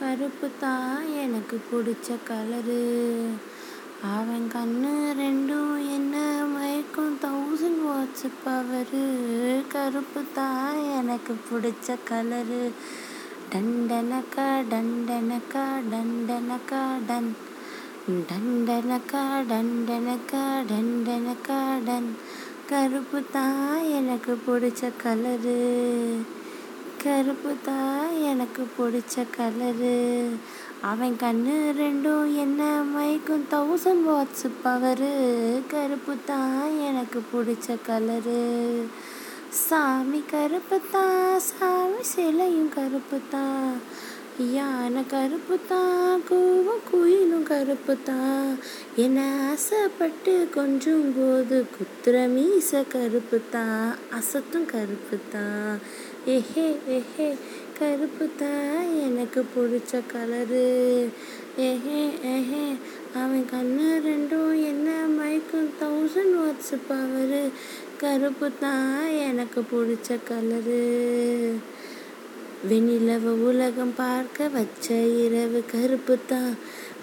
கருப்பு தான் எனக்கு பிடிச்ச கலரு அவன் கண்ணு ரெண்டும் என்ன மயக்கும்? தௌசண்ட் வாட்ஸ் பவரு கருப்பு தான் எனக்கு பிடிச்ச கலரு டண்டனக்கா டண்டனக்கா டண்டனக்கா டன் டண்டனக்கா டண்டனக்கா டண்டனக்கா டன் கருப்பு தான் எனக்கு பிடிச்ச கலரு கருப்பு தான் எனக்கு பிடிச்ச கலரு அவன் கண்ணு ரெண்டும் என்ன மைக்கும் தௌசண்ட் வாட்ஸ் பவரு கருப்பு தான் எனக்கு பிடிச்ச கலரு சாமி கருப்பு தான் சாமி சிலையும் கருப்பு தான் யானை கருப்பு தான் கூவும் குயிலும் கருப்பு தான் என்ன ஆசைப்பட்டு கொஞ்சம் போது குத்துற மீச கருப்பு தான் அசத்தும் கருப்பு தான் ஏஹே ஏஹே கருப்பு தான் எனக்கு பிடிச்ச கலரு ஏஹே ஏஹே அவன் கண்ணு ரெண்டும் என்ன மயக்கும்? தௌசண்ட் வாட்ஸ் பவரு கருப்பு தான் எனக்கு பிடிச்ச கலரு வெண்ணிலவ உலகம் பார்க்க வச்ச இரவு கருப்பு தான்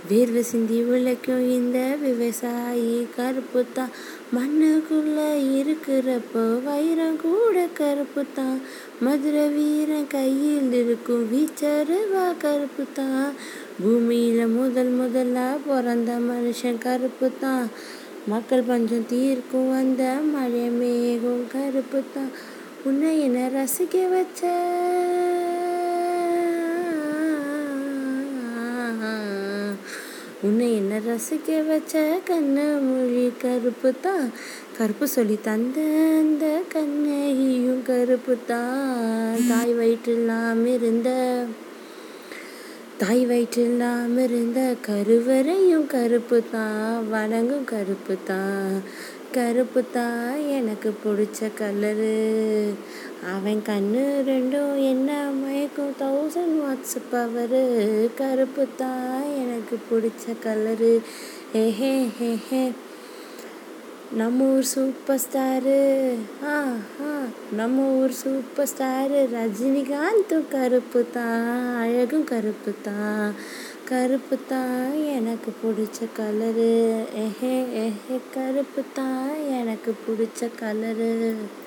வேர்வை சிந்தி உழைக்கும் இந்த விவசாயி கருப்பு தான் மண்ணுக்குள்ள இருக்கிறப்போ வைரம் கூட கருப்பு தான் மதுரை வீரன் கையில் இருக்கும் வீச்சருவா கருப்பு தான் பூமியில முதல் முதலா பிறந்த மனுஷன் கருப்பு தான் மக்கள் பஞ்சம் தீர்க்கும் வந்த மழை மேகம் கருப்பு தான் உன்னை என்ன ரசிக்க வச்ச? உன்னை என்ன ரசிக்க வச்ச? கண்ண மொழி கருப்பு தான் கருப்பு சொல்லி தந்த அந்த கண்ணையும் கருப்பு தான் தாய் வயிற்றில்லாம் இருந்த தாய் வயிற்றில்லாம் இருந்த கருவறையும் கருப்பு தான் வணங்கும் கருப்பு தான் கருப்பு தான் எனக்கு பிடிச்ச கலரு. அவன் கண்ணு ரெண்டும் என்ன மயக்கும் தௌசண்ட் வாட்ஸ் பவரு கருப்பு தான் எனக்கு பிடிச்ச கலரு. ஏஹே ஹே ஹே நம்ம ஊர் சூப்பர் ஸ்டாரு ஆ ஆ. நம்ம ஊர் சூப்பர் ஸ்டாரு ரஜினிகாந்தும் கருப்பு தான் அழகும் கருப்பு தான் கருப்பு தான் எனக்கு பிடிச்ச கலரு எஹே எஹே கருப்பு தான் எனக்கு பிடிச்ச கலரு